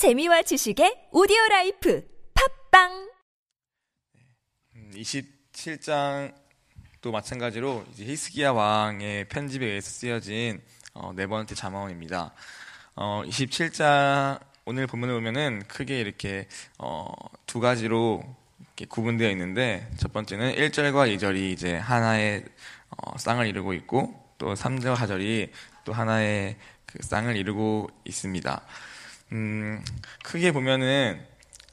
재미와 지식의 오디오 life 팟빵 27장도 음, 마찬가지로 이제 히스기야 왕의 편집에 의해서 쓰여진 어, 네 번째 잠언입니다. 어, 27장 오늘 본문을 보면은 크게 이렇게 어, 두 가지로 이렇게 구분되어 있는데 첫 번째는 1절과 2절이 이제 하나의 어, 쌍을 이루고 있고 또 3절 4절이 또 하나의 그 쌍을 이루고 있습니다. 음, 크게 보면은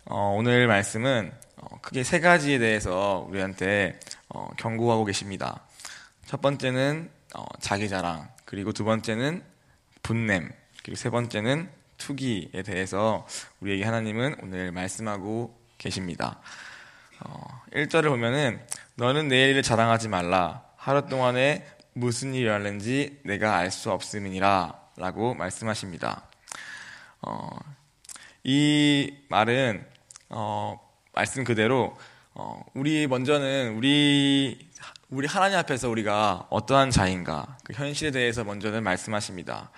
어, 오늘 말씀은 어, 크게 세 가지에 대해서 우리한테 어, 경고하고 계십니다. 첫 번째는 어, 자기 자랑, 그리고 두 번째는 분냄, 그리고 세 번째는 투기에 대해서 우리에게 하나님은 오늘 말씀하고 계십니다. 1절을 어, 보면은 너는 내 일을 자랑하지 말라. 하루 동안에 무슨 일이 일어났는지 내가 알 수 없음이니라 라고 말씀하십니다. 어, 이 말은 어, 말씀 그대로 어, 우리 먼저는 우리 우리 하나님 앞에서 우리가 어떠한 자인가 그 현실에 대해서 먼저는 말씀하십니다.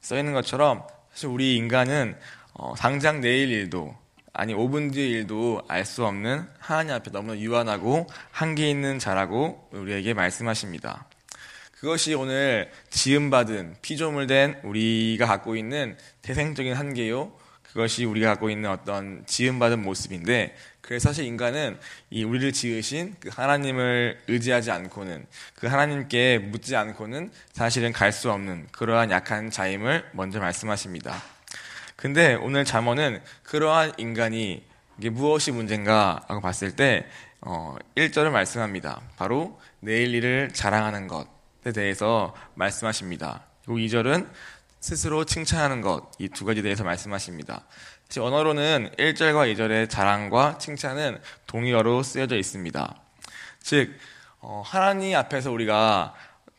써 있는 것처럼 사실 우리 인간은 어, 당장 내일 일도 아니 5분 뒤의 일도 알 수 없는 하나님 앞에 너무나 유한하고 한계 있는 자라고 우리에게 말씀하십니다. 그것이 오늘 지음받은 피조물 된 우리가 갖고 있는 태생적인 한계요. 그것이 우리가 갖고 있는 어떤 지음받은 모습인데 그래서 사실 인간은 이 우리를 지으신 그 하나님을 의지하지 않고는 그 하나님께 묻지 않고는 사실은 갈 수 없는 그러한 약한 자임을 먼저 말씀하십니다. 근데 오늘 잠언은 그러한 인간이 이게 무엇이 문제인가 하고 봤을 때 어, 1절을 말씀합니다. 바로 내일 일을 자랑하는 것. 에 대해서 말씀하십니다. 그리고 2절은 스스로 칭찬하는 것, 이 두 가지에 대해서 말씀하십니다. 언어로는 1절과 2절의 자랑과 칭찬은 동의어로 쓰여져 있습니다. 즉, 어, 하나님 앞에서 우리가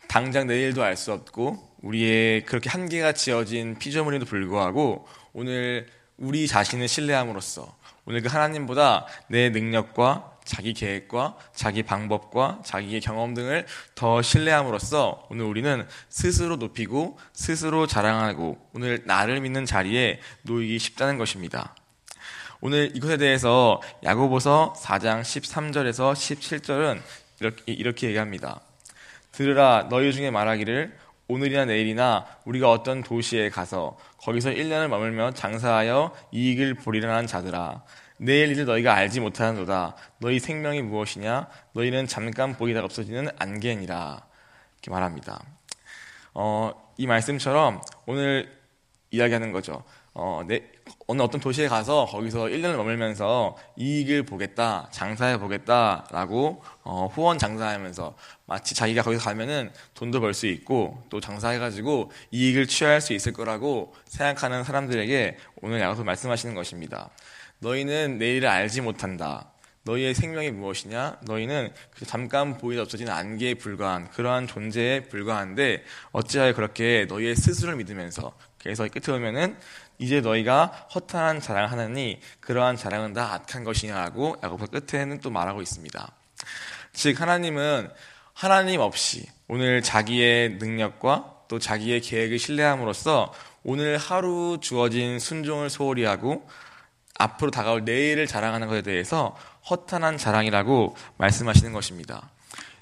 당장 내일도 알 수 없고, 우리의 그렇게 한계가 지어진 피조물에도 불구하고, 오늘 우리 자신을 신뢰함으로써, 오늘 그 하나님보다 내 능력과 자기 계획과 자기 방법과 자기의 경험 등을 더 신뢰함으로써 오늘 우리는 스스로 높이고 스스로 자랑하고 오늘 나를 믿는 자리에 놓이기 쉽다는 것입니다. 오늘 이것에 대해서 야고보서 4장 13절에서 17절은 이렇게, 이렇게 얘기합니다. 들으라 너희 중에 말하기를 오늘이나 내일이나 우리가 어떤 도시에 가서 거기서 1년을 머물며 장사하여 이익을 보리라는 자들아 내일 일을 너희가 알지 못하는도다. 너희 생명이 무엇이냐? 너희는 잠깐 보이다가 없어지는 안개니라. 이렇게 말합니다. 어, 이 말씀처럼 오늘 이야기하는 거죠. 어, 내, 어느 어떤 도시에 가서 거기서 1년을 머물면서 이익을 보겠다, 장사해 보겠다라고 어, 후원 장사하면서 마치 자기가 거기서 가면은 돈도 벌 수 있고 또 장사해가지고 이익을 취할 수 있을 거라고 생각하는 사람들에게 오늘 야고서 말씀하시는 것입니다. 너희는 내일을 알지 못한다. 너희의 생명이 무엇이냐? 너희는 잠깐 보이다 없어지는 안개에 불과한 그러한 존재에 불과한데 어찌하여 그렇게 너희의 스스로를 믿으면서 그래서 끝에 보면은 이제 너희가 허탄한 자랑을 하느니 그러한 자랑은 다 악한 것이냐라고 야고보 끝에는 또 말하고 있습니다. 즉 하나님은 하나님 없이 오늘 자기의 능력과 또 자기의 계획을 신뢰함으로써 오늘 하루 주어진 순종을 소홀히 하고 앞으로 다가올 내일을 자랑하는 것에 대해서 허탄한 자랑이라고 말씀하시는 것입니다.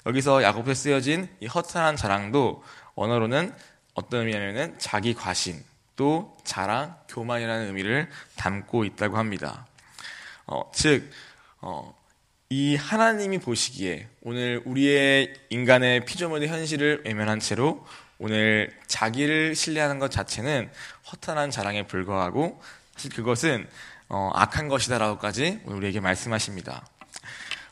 여기서 야곱에 쓰여진 이 허탄한 자랑도 언어로는 어떤 의미냐면은 자기 과신, 또 자랑, 교만이라는 의미를 담고 있다고 합니다. 어, 즉, 어, 이 하나님이 보시기에 오늘 우리의 인간의 피조물의 현실을 외면한 채로 오늘 자기를 신뢰하는 것 자체는 허탄한 자랑에 불과하고 사실 그것은 어, 악한 것이다라고까지 우리에게 말씀하십니다.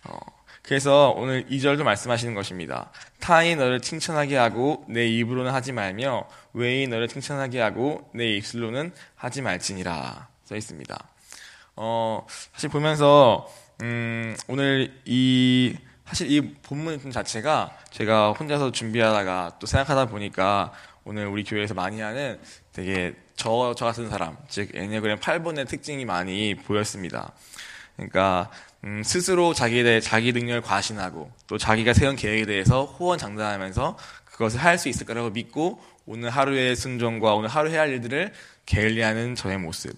어, 그래서 오늘 2절도 말씀하시는 것입니다. 타인이 너를 칭찬하게 하고 내 입으로는 하지 말며 외인이 너를 칭찬하게 하고 내 입술로는 하지 말지니라 써 있습니다. 어, 사실 보면서 음, 오늘 이 사실 이 본문 자체가 제가 혼자서 준비하다가 또 생각하다 보니까 오늘 우리 교회에서 많이 하는 되게 저, 저 같은 사람, 즉, 애니그램 8번의 특징이 많이 보였습니다. 그러니까, 음, 스스로 자기에 대해 자기 능력을 과신하고 또 자기가 세운 계획에 대해서 호언장담하면서 그것을 할 수 있을 거라고 믿고 오늘 하루의 순종과 오늘 하루 해야 할 일들을 게을리하는 저의 모습.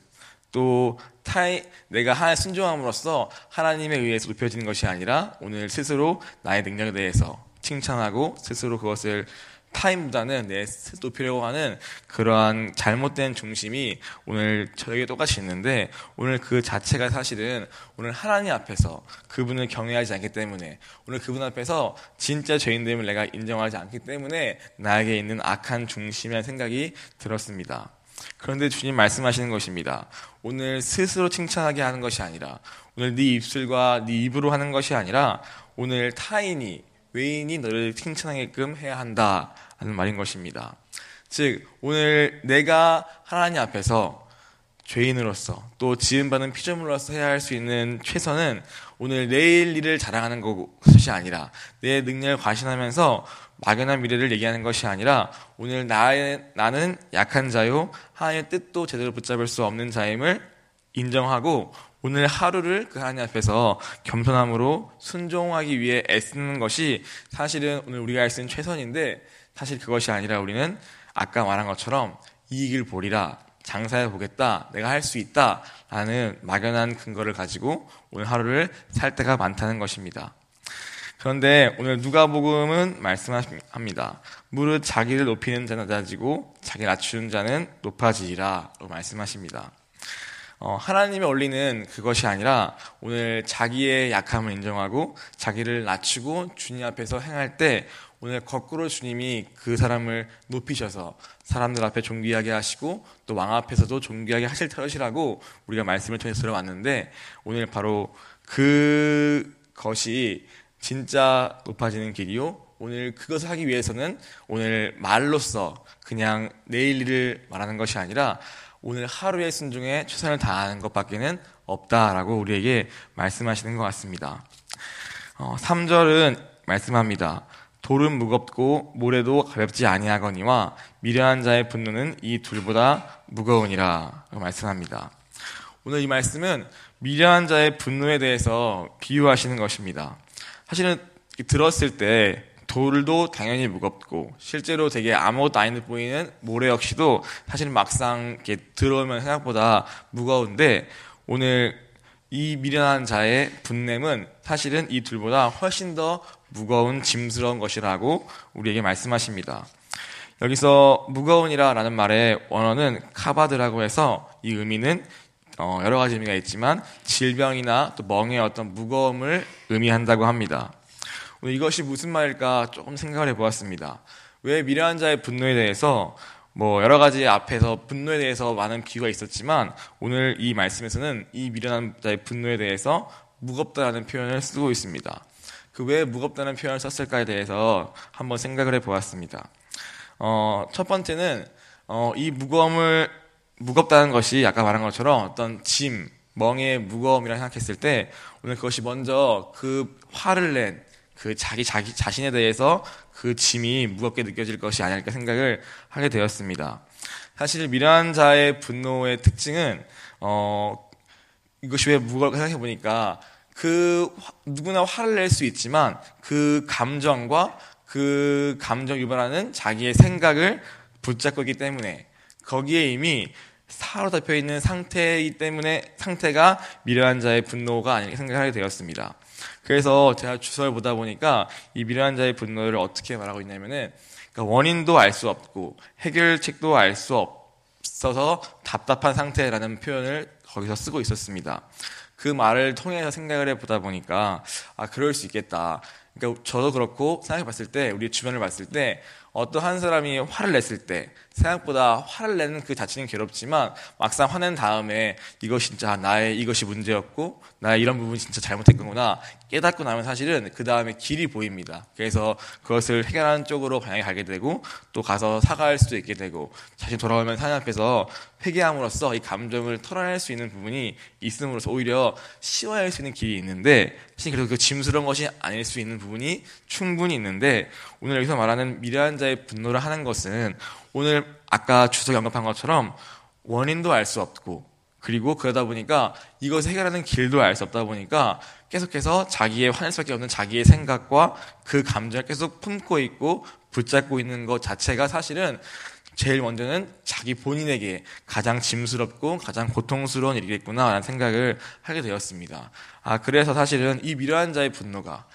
또 타이 내가 하나의 순종함으로써 하나님에 의해서 높여지는 것이 아니라 오늘 스스로 나의 능력에 대해서 칭찬하고 스스로 그것을 타임보다는 내 스스로 높이려고 하는 그러한 잘못된 중심이 오늘 저에게 똑같이 있는데 오늘 그 자체가 사실은 오늘 하나님 앞에서 그분을 경외하지 않기 때문에 오늘 그분 앞에서 진짜 죄인됨을 내가 인정하지 않기 때문에 나에게 있는 악한 중심이라는 생각이 들었습니다. 그런데 주님 말씀하시는 것입니다. 오늘 스스로 칭찬하게 하는 것이 아니라 오늘 네 입술과 네 입으로 하는 것이 아니라 오늘 타인이 외인이 너를 칭찬하게끔 해야 한다 하는 말인 것입니다. 즉 오늘 내가 하나님 앞에서 죄인으로서 또 지음받은 피조물로서 해야 할 수 있는 최선은 오늘 내일 일을 자랑하는 것이 아니라 내 능력을 과신하면서 막연한 미래를 얘기하는 것이 아니라 오늘 나의, 나는 약한 자요 하나님의 뜻도 제대로 붙잡을 수 없는 자임을 인정하고 오늘 하루를 그 하나님 앞에서 겸손함으로 순종하기 위해 애쓰는 것이 사실은 오늘 우리가 있는 최선인데 사실 그것이 아니라 우리는 아까 말한 것처럼 이익을 보리라 장사해 보겠다 내가 할 수 있다 라는 막연한 근거를 가지고 오늘 하루를 살 때가 많다는 것입니다. 그런데 오늘 누가복음은 말씀합니다. 무릇 자기를 높이는 자는 낮아지고 자기 낮추는 자는 높아지리라고 말씀하십니다. 어, 하나님의 원리는 그것이 아니라 오늘 자기의 약함을 인정하고 자기를 낮추고 주님 앞에서 행할 때 오늘 거꾸로 주님이 그 사람을 높이셔서 사람들 앞에 존귀하게 하시고 또 왕 앞에서도 존귀하게 하실 터이라고 우리가 말씀을 통해서 들어왔는데 오늘 바로 그것이 진짜 높아지는 길이요. 오늘 그것을 하기 위해서는 오늘 말로써 그냥 내일 일을 말하는 것이 아니라 오늘 하루의 순종에 최선을 다하는 것밖에는 없다라고 우리에게 말씀하시는 것 같습니다. 어, 3절은 말씀합니다. 돌은 무겁고 모래도 가볍지 아니하거니와 미련한 자의 분노는 이 둘보다 무거우니라 말씀합니다. 오늘 이 말씀은 미련한 자의 분노에 대해서 비유하시는 것입니다. 사실은 들었을 때 돌도 당연히 무겁고 실제로 되게 아무것도 아닌 듯 보이는 모래 역시도 사실 막상 이렇게 들어오면 생각보다 무거운데 오늘 이 미련한 자의 분냄은 사실은 이 둘보다 훨씬 더 무거운 짐스러운 것이라고 우리에게 말씀하십니다. 여기서 무거운이라라는 말의 원어는 카바드라고 해서 이 의미는 어, 여러 가지 의미가 있지만 질병이나 또 멍의 어떤 무거움을 의미한다고 합니다. 이것이 무슨 말일까 조금 생각을 해보았습니다. 왜 미련한 자의 분노에 대해서 뭐 여러 가지 앞에서 분노에 대해서 많은 비유가 있었지만 오늘 이 말씀에서는 이 미련한 자의 분노에 대해서 무겁다라는 표현을 쓰고 있습니다. 그 왜 무겁다는 표현을 썼을까에 대해서 한번 생각을 해보았습니다. 어, 첫 번째는 어, 이 무거움을 무겁다는 것이 아까 말한 것처럼 어떤 짐, 멍의 무거움이라 생각했을 때 오늘 그것이 먼저 그 화를 낸 그 자기 자기 자신에 대해서 그 짐이 무겁게 느껴질 것이 아닐까 생각을 하게 되었습니다. 사실 미련한 자의 분노의 특징은 어 이것이 왜 무거울까 생각해 보니까 그 누구나 화를 낼 수 있지만 그 감정과 그 감정 유발하는 자기의 생각을 붙잡고 있기 때문에 거기에 이미 사로잡혀 있는 상태이기 때문에 상태가 미련한 자의 분노가 아닐까 생각하게 되었습니다. 그래서 제가 주소를 보다 보니까 이 미련한 자의 분노를 어떻게 말하고 있냐면은 그러니까 원인도 알 수 없고 해결책도 알 수 없어서 답답한 상태라는 표현을 거기서 쓰고 있었습니다. 그 말을 통해서 생각을 해보다 보니까 아 그럴 수 있겠다. 그러니까 저도 그렇고 생각해 봤을 때 우리 주변을 봤을 때 어떤 한 사람이 화를 냈을 때 생각보다 화를 내는 그 자체는 괴롭지만 막상 화낸 다음에 이것이 진짜 나의 이것이 문제였고 나의 이런 부분이 진짜 잘못했구나 깨닫고 나면 사실은 그 다음에 길이 보입니다. 그래서 그것을 해결하는 쪽으로 방향이 가게 되고 또 가서 사과할 수도 있게 되고 다시 돌아오면 하나님 앞에서 회개함으로써 이 감정을 털어낼 수 있는 부분이 있음으로써 오히려 쉬워야 수 있는 길이 있는데 사실 그래도 그 짐스러운 것이 아닐 수 있는 부분이 충분히 있는데 오늘 여기서 말하는 미련한 자의 분노를 하는 것은 오늘 아까 주석 언급한 것처럼 원인도 알 수 없고 그리고 그러다 보니까 이것을 해결하는 길도 알 수 없다 보니까 계속해서 자기의 화낼 수밖에 없는 자기의 생각과 그 감정을 계속 품고 있고 붙잡고 있는 것 자체가 사실은 제일 먼저는 자기 본인에게 가장 짐스럽고 가장 고통스러운 일이겠구나라는 생각을 하게 되었습니다. 아, 그래서 사실은 이 미련한 자의 분노가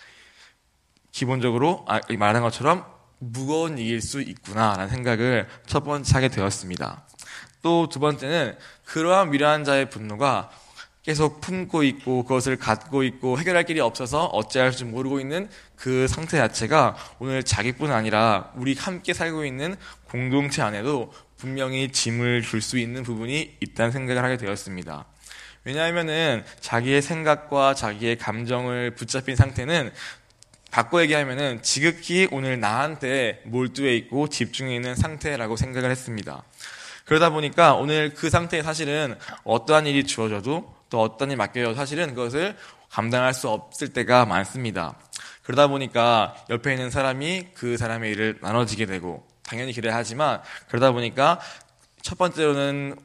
기본적으로 아, 말한 것처럼 무거운 일일 수 있구나라는 생각을 첫 번째 하게 되었습니다. 또 두 번째는 그러한 미련한 자의 분노가 계속 품고 있고 그것을 갖고 있고 해결할 길이 없어서 어찌할 줄 모르고 있는 그 상태 자체가 오늘 자기뿐 아니라 우리 함께 살고 있는 공동체 안에도 분명히 짐을 줄 수 있는 부분이 있다는 생각을 하게 되었습니다. 왜냐하면은 자기의 생각과 자기의 감정을 붙잡힌 상태는 바꿔 얘기하면은 지극히 오늘 나한테 몰두해 있고 집중해 있는 상태라고 생각을 했습니다. 그러다 보니까 오늘 그 상태에 사실은 어떠한 일이 주어져도 또 어떤 일 맡겨요. 사실은 그것을 감당할 수 없을 때가 많습니다. 그러다 보니까 옆에 있는 사람이 그 사람의 일을 나눠지게 되고 당연히 그래야 하지만 그러다 보니까 첫 번째로는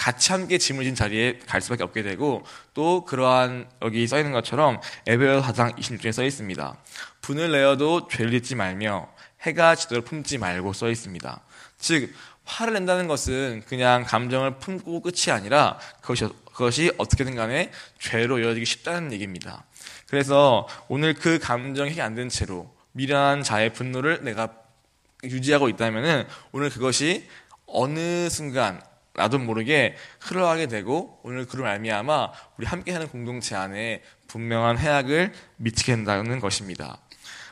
같이 함께 짐을 진 자리에 갈 수밖에 없게 되고 또 그러한 여기 써 있는 것처럼 에베어 4장 26절에 써 있습니다. 분을 내어도 죄를 짓지 말며 해가 지도를 품지 말고 써 있습니다. 즉 화를 낸다는 것은 그냥 감정을 품고 끝이 아니라 그것이 그것이 어떻게든 간에 죄로 이어지기 쉽다는 얘기입니다. 그래서 오늘 그 감정이 안된 채로 미련한 자의 분노를 내가 유지하고 있다면은 오늘 그것이 어느 순간 나도 모르게 흘러가게 되고 오늘 그로 말미암아 우리 함께하는 공동체 안에 분명한 해악을 미치게 된다는 것입니다.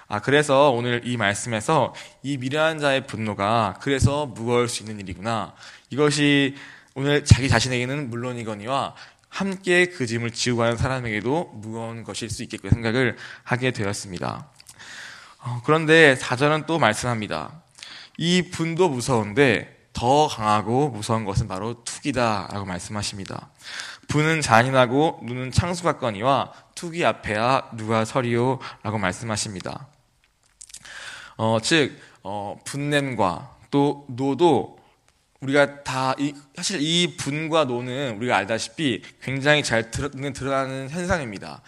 아 그래서 오늘 이 말씀에서 이 미련한 자의 분노가 그래서 무거울 수 있는 일이구나. 이것이 오늘 자기 자신에게는 물론이거니와 함께 그 짐을 지고 가는 사람에게도 무거운 것일 수 있겠고 생각을 하게 되었습니다. 어, 그런데 사절은 또 말씀합니다. 이 분도 무서운데 더 강하고 무서운 것은 바로 투기다라고 말씀하십니다. 분은 잔인하고 눈은 창수 같거니와 투기 앞에야 누가 서리오라고 말씀하십니다. 어, 즉 어, 분냄과 또 노도 우리가 다 이, 사실 이 분과 노는 우리가 알다시피 굉장히 잘 드러, 드러나는 현상입니다.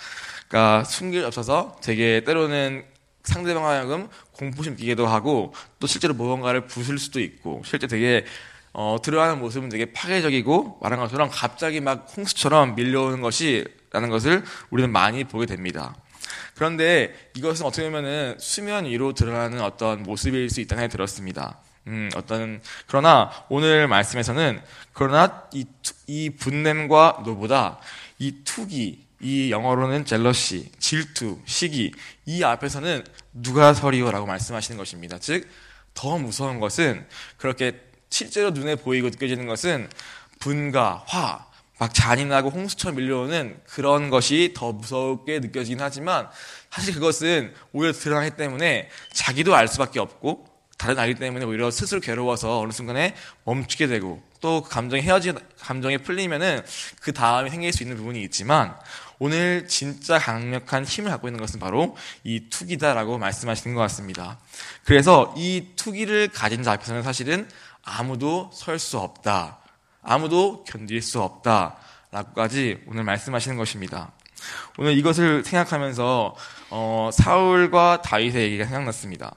그러니까 숨길 없어서 되게 때로는 상대방 하여금 공포심 끼기도 하고 또 실제로 무언가를 부술 수도 있고 실제 되게 어, 드러나는 모습은 되게 파괴적이고 말한 것처럼 갑자기 막 홍수처럼 밀려오는 것이 라는 것을 우리는 많이 보게 됩니다. 그런데 이것은 어떻게 보면은 수면 위로 드러나는 어떤 모습일 수 있다는 생각이 들었습니다. 음, 어떤 그러나 오늘 말씀에서는 그러나 이, 이 분냄과 노보다 이 투기 이 영어로는 젤러시, 질투, 시기 이 앞에서는 누가 서리오라고 말씀하시는 것입니다. 즉 더 무서운 것은 그렇게 실제로 눈에 보이고 느껴지는 것은 분과 화, 막 잔인하고 홍수처럼 밀려오는 그런 것이 더 무섭게 느껴지긴 하지만 사실 그것은 오히려 드러나기 때문에 자기도 알 수밖에 없고 다른 아기 때문에 오히려 스스로 괴로워서 어느 순간에 멈추게 되고 또 그 감정이 헤어지 감정이 풀리면은 그 다음에 생길 수 있는 부분이 있지만 오늘 진짜 강력한 힘을 갖고 있는 것은 바로 이 투기다라고 말씀하시는 것 같습니다. 그래서 이 투기를 가진 자 앞에서는 사실은 아무도 설 수 없다. 아무도 견딜 수 없다. 라고까지 오늘 말씀하시는 것입니다. 오늘 이것을 생각하면서 어, 사울과 다윗의 얘기가 생각났습니다.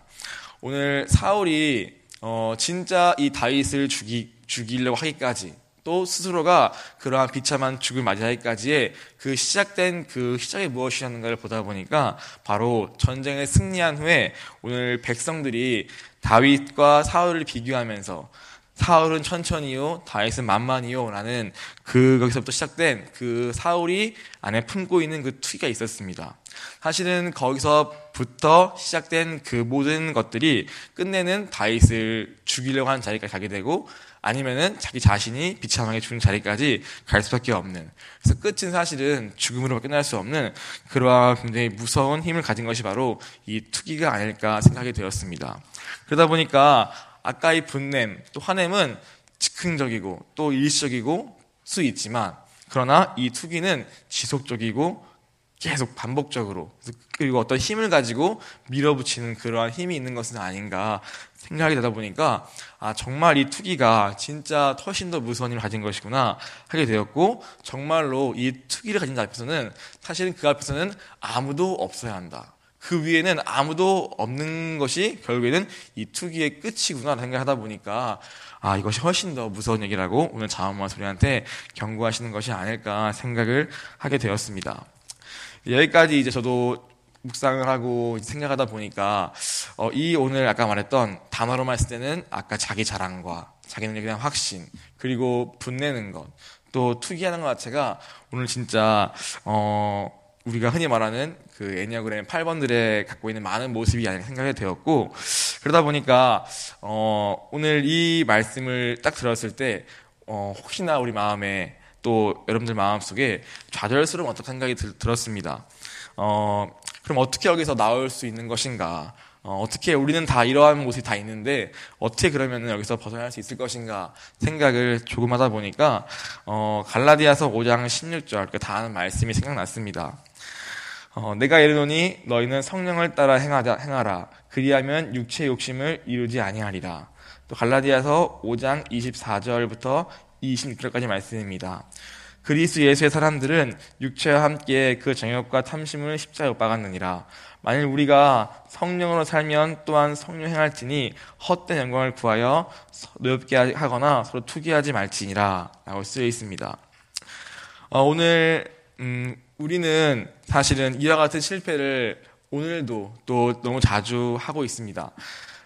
오늘 사울이 어, 진짜 이 다윗을 죽이, 죽이려고 하기까지 또 스스로가 그러한 비참한 죽을 맞이하기까지의 그 시작된 그 시작이 무엇이었는가를 보다 보니까 바로 전쟁에 승리한 후에 오늘 백성들이 다윗과 사울을 비교하면서 사울은 천천히요, 다윗은 만만히요라는 그 거기서부터 시작된 그 사울이 안에 품고 있는 그 투기가 있었습니다. 사실은 거기서부터 시작된 그 모든 것들이 끝내는 다윗을 죽이려고 하는 자리까지 가게 되고 아니면은 자기 자신이 비참하게 죽는 자리까지 갈 수밖에 없는. 그래서 끝은 사실은 죽음으로 끝날 수 없는 그러한 굉장히 무서운 힘을 가진 것이 바로 이 투기가 아닐까 생각이 되었습니다. 그러다 보니까 아까 이 분냄, 또 화냄은 즉흥적이고 또 일시적이고 수 있지만 그러나 이 투기는 지속적이고 계속 반복적으로 그리고 어떤 힘을 가지고 밀어붙이는 그러한 힘이 있는 것은 아닌가 생각이 되다 보니까 아 정말 이 투기가 진짜 훨씬 더 무서운 힘을 가진 것이구나 하게 되었고 정말로 이 투기를 가진 자 앞에서는 사실은 그 앞에서는 아무도 없어야 한다. 그 위에는 아무도 없는 것이 결국에는 이 투기의 끝이구나 생각하다 보니까 아 이것이 훨씬 더 무서운 얘기라고 오늘 자원마 소리한테 경고하시는 것이 아닐까 생각을 하게 되었습니다. 여기까지 이제 저도 묵상을 하고 생각하다 보니까 어, 이 오늘 아까 말했던 단어로만 했을 때는 아까 자기 자랑과 자기 능력에 대한 확신 그리고 분내는 것 또 투기하는 것 자체가 오늘 진짜 어, 우리가 흔히 말하는 그 애니아그램 8번들의 갖고 있는 많은 모습이 아니라 생각이 되었고 그러다 보니까 어, 오늘 이 말씀을 딱 들었을 때 어, 혹시나 우리 마음에 또 여러분들 마음속에 좌절스러운 어떤 생각이 들, 들었습니다. 어, 그럼 어떻게 여기서 나올 수 있는 것인가? 어, 떻게 우리는 다 이러한 모습이 다 있는데 어떻게 그러면 여기서 벗어날 수 있을 것인가 생각을 조금 하다 보니까 어, 갈라디아서 5장 16절 그다 아는 말씀이 생각났습니다. 어, 내가 이르노니 너희는 성령을 따라 행하자, 행하라. 그리하면 육체 욕심을 이루지 아니하리라. 또 갈라디아서 5장 24절부터 26절까지 말씀입니다. 그리스 예수의 사람들은 육체와 함께 그 정욕과 탐심을 십자에 못 박았느니라. 만일 우리가 성령으로 살면 또한 성령 행할지니 헛된 영광을 구하여 노엽게 하거나 서로 투기하지 말지니라. 라고 쓰여 있습니다. 어, 오늘, 음, 우리는 사실은 이와 같은 실패를 오늘도 또 너무 자주 하고 있습니다.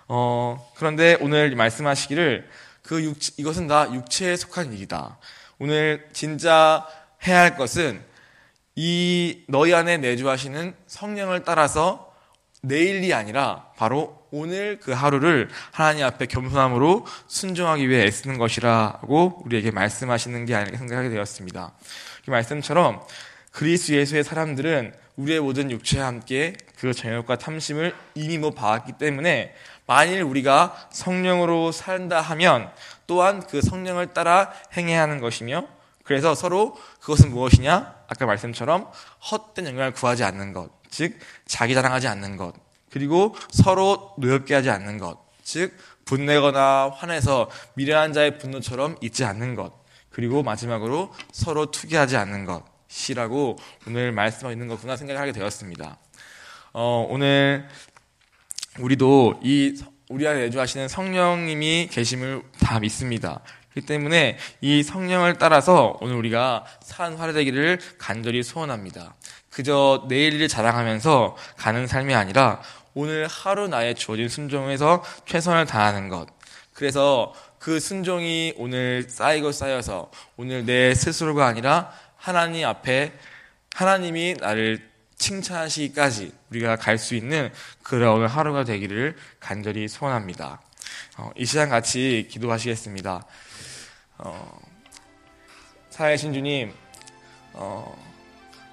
어, 그런데 오늘 말씀하시기를 그 육체, 이것은 다 육체에 속한 일이다. 오늘 진짜 해야 할 것은 이 너희 안에 내주하시는 성령을 따라서 내일이 아니라 바로 오늘 그 하루를 하나님 앞에 겸손함으로 순종하기 위해 애쓰는 것이라고 우리에게 말씀하시는 게 아닐까 생각하게 되었습니다. 이 말씀처럼 그리스 예수의 사람들은 우리의 모든 육체와 함께 그 정욕과 탐심을 이미 뭐 봐왔기 때문에 만일 우리가 성령으로 산다 하면 또한 그 성령을 따라 행해야 하는 것이며 그래서 서로 그것은 무엇이냐? 아까 말씀처럼 헛된 영광을 구하지 않는 것, 즉 자기 자랑하지 않는 것, 그리고 서로 노엽게 하지 않는 것, 즉 분내거나 화내서 미련한 자의 분노처럼 있지 않는 것, 그리고 마지막으로 서로 투기하지 않는 것이라고 오늘 말씀하고 있는 거구나 생각을 하게 되었습니다. 어, 오늘 우리도 이 우리 안에 내주하시는 성령님이 계심을 다 믿습니다. 그렇기 때문에 이 성령을 따라서 오늘 우리가 산 화려되기를 간절히 소원합니다. 그저 내일을 자랑하면서 가는 삶이 아니라 오늘 하루 나의 주어진 순종에서 최선을 다하는 것. 그래서 그 순종이 오늘 쌓이고 쌓여서 오늘 내 스스로가 아니라 하나님 앞에 하나님이 나를 칭찬하시기까지 우리가 갈 수 있는 그런 오늘 하루가 되기를 간절히 소원합니다. 어, 이 시간 같이 기도하시겠습니다. 어, 사회신 주님, 어,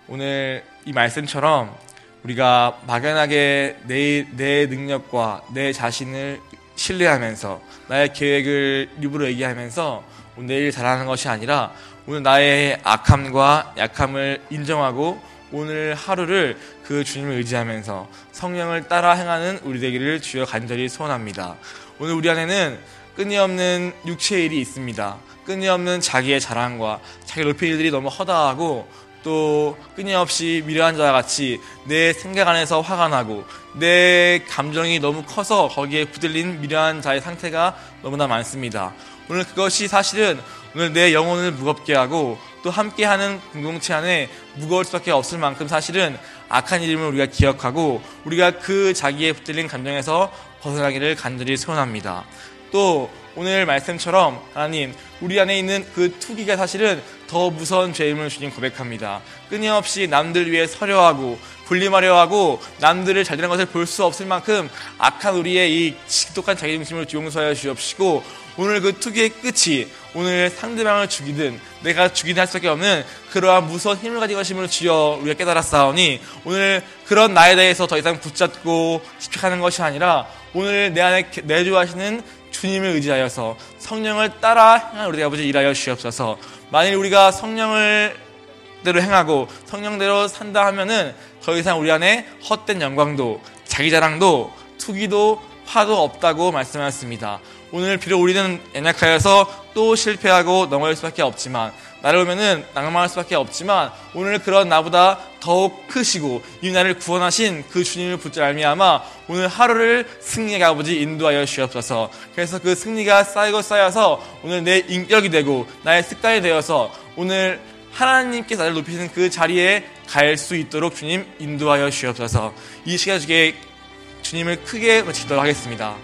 오늘 이 말씀처럼 우리가 막연하게 내, 내 능력과 내 자신을 신뢰하면서 나의 계획을 입으로 얘기하면서 내일 잘하는 것이 아니라 오늘 나의 악함과 약함을 인정하고 오늘 하루를 그 주님을 의지하면서 성령을 따라 행하는 우리 되기를 주여 간절히 소원합니다. 오늘 우리 안에는 끊임없는 육체의 일이 있습니다. 끊임없는 자기의 자랑과 자기 높이 일들이 너무 허다하고 또 끊임없이 미련한 자와 같이 내 생각 안에서 화가 나고 내 감정이 너무 커서 거기에 부들린 미련한 자의 상태가 너무나 많습니다. 오늘 그것이 사실은 오늘 내 영혼을 무겁게 하고 또 함께하는 공동체 안에 무거울 수밖에 없을 만큼 사실은 악한 이름을 우리가 기억하고 우리가 그 자기의 붙들린 감정에서 벗어나기를 간절히 소원합니다. 또 오늘 말씀처럼 하나님 우리 안에 있는 그 투기가 사실은 더 무서운 죄임을 주님 고백합니다. 끊임없이 남들 위해 서려하고 분림하려 하고 남들을 잘 되는 것을 볼 수 없을 만큼 악한 우리의 이 지독한 자기중심을 용서하여 주옵시고 오늘 그 투기의 끝이 오늘 상대방을 죽이든 내가 죽이든 할 수밖에 없는 그러한 무서운 힘을 가진 것임을 주여 우리가 깨달았사오니 오늘 그런 나에 대해서 더 이상 붙잡고 집착하는 것이 아니라 오늘 내 안에 내주하시는 주님을 의지하여서 성령을 따라 행한 우리 아버지 일하여 주옵소서 만일 우리가 성령을 대로 행하고 성령대로 산다 하면은 더 이상 우리 안에 헛된 영광도 자기 자랑도 투기도 화도 없다고 말씀하셨습니다. 오늘 비록 우리는 연약하여서 또 실패하고 넘어질 수밖에 없지만 나를 보면은 낭망할 수밖에 없지만 오늘 그런 나보다 더욱 크시고 이 나를 구원하신 그 주님을 붙잡 알미암아 오늘 하루를 승리의 아버지 인도하여 주옵소서. 그래서 그 승리가 쌓이고 쌓여서 오늘 내 인격이 되고 나의 습관이 되어서 오늘 하나님께서 나를 높이시는 그 자리에 갈 수 있도록 주님 인도하여 주옵소서. 이 시간 중에 주님을 크게 외치도록 하겠습니다.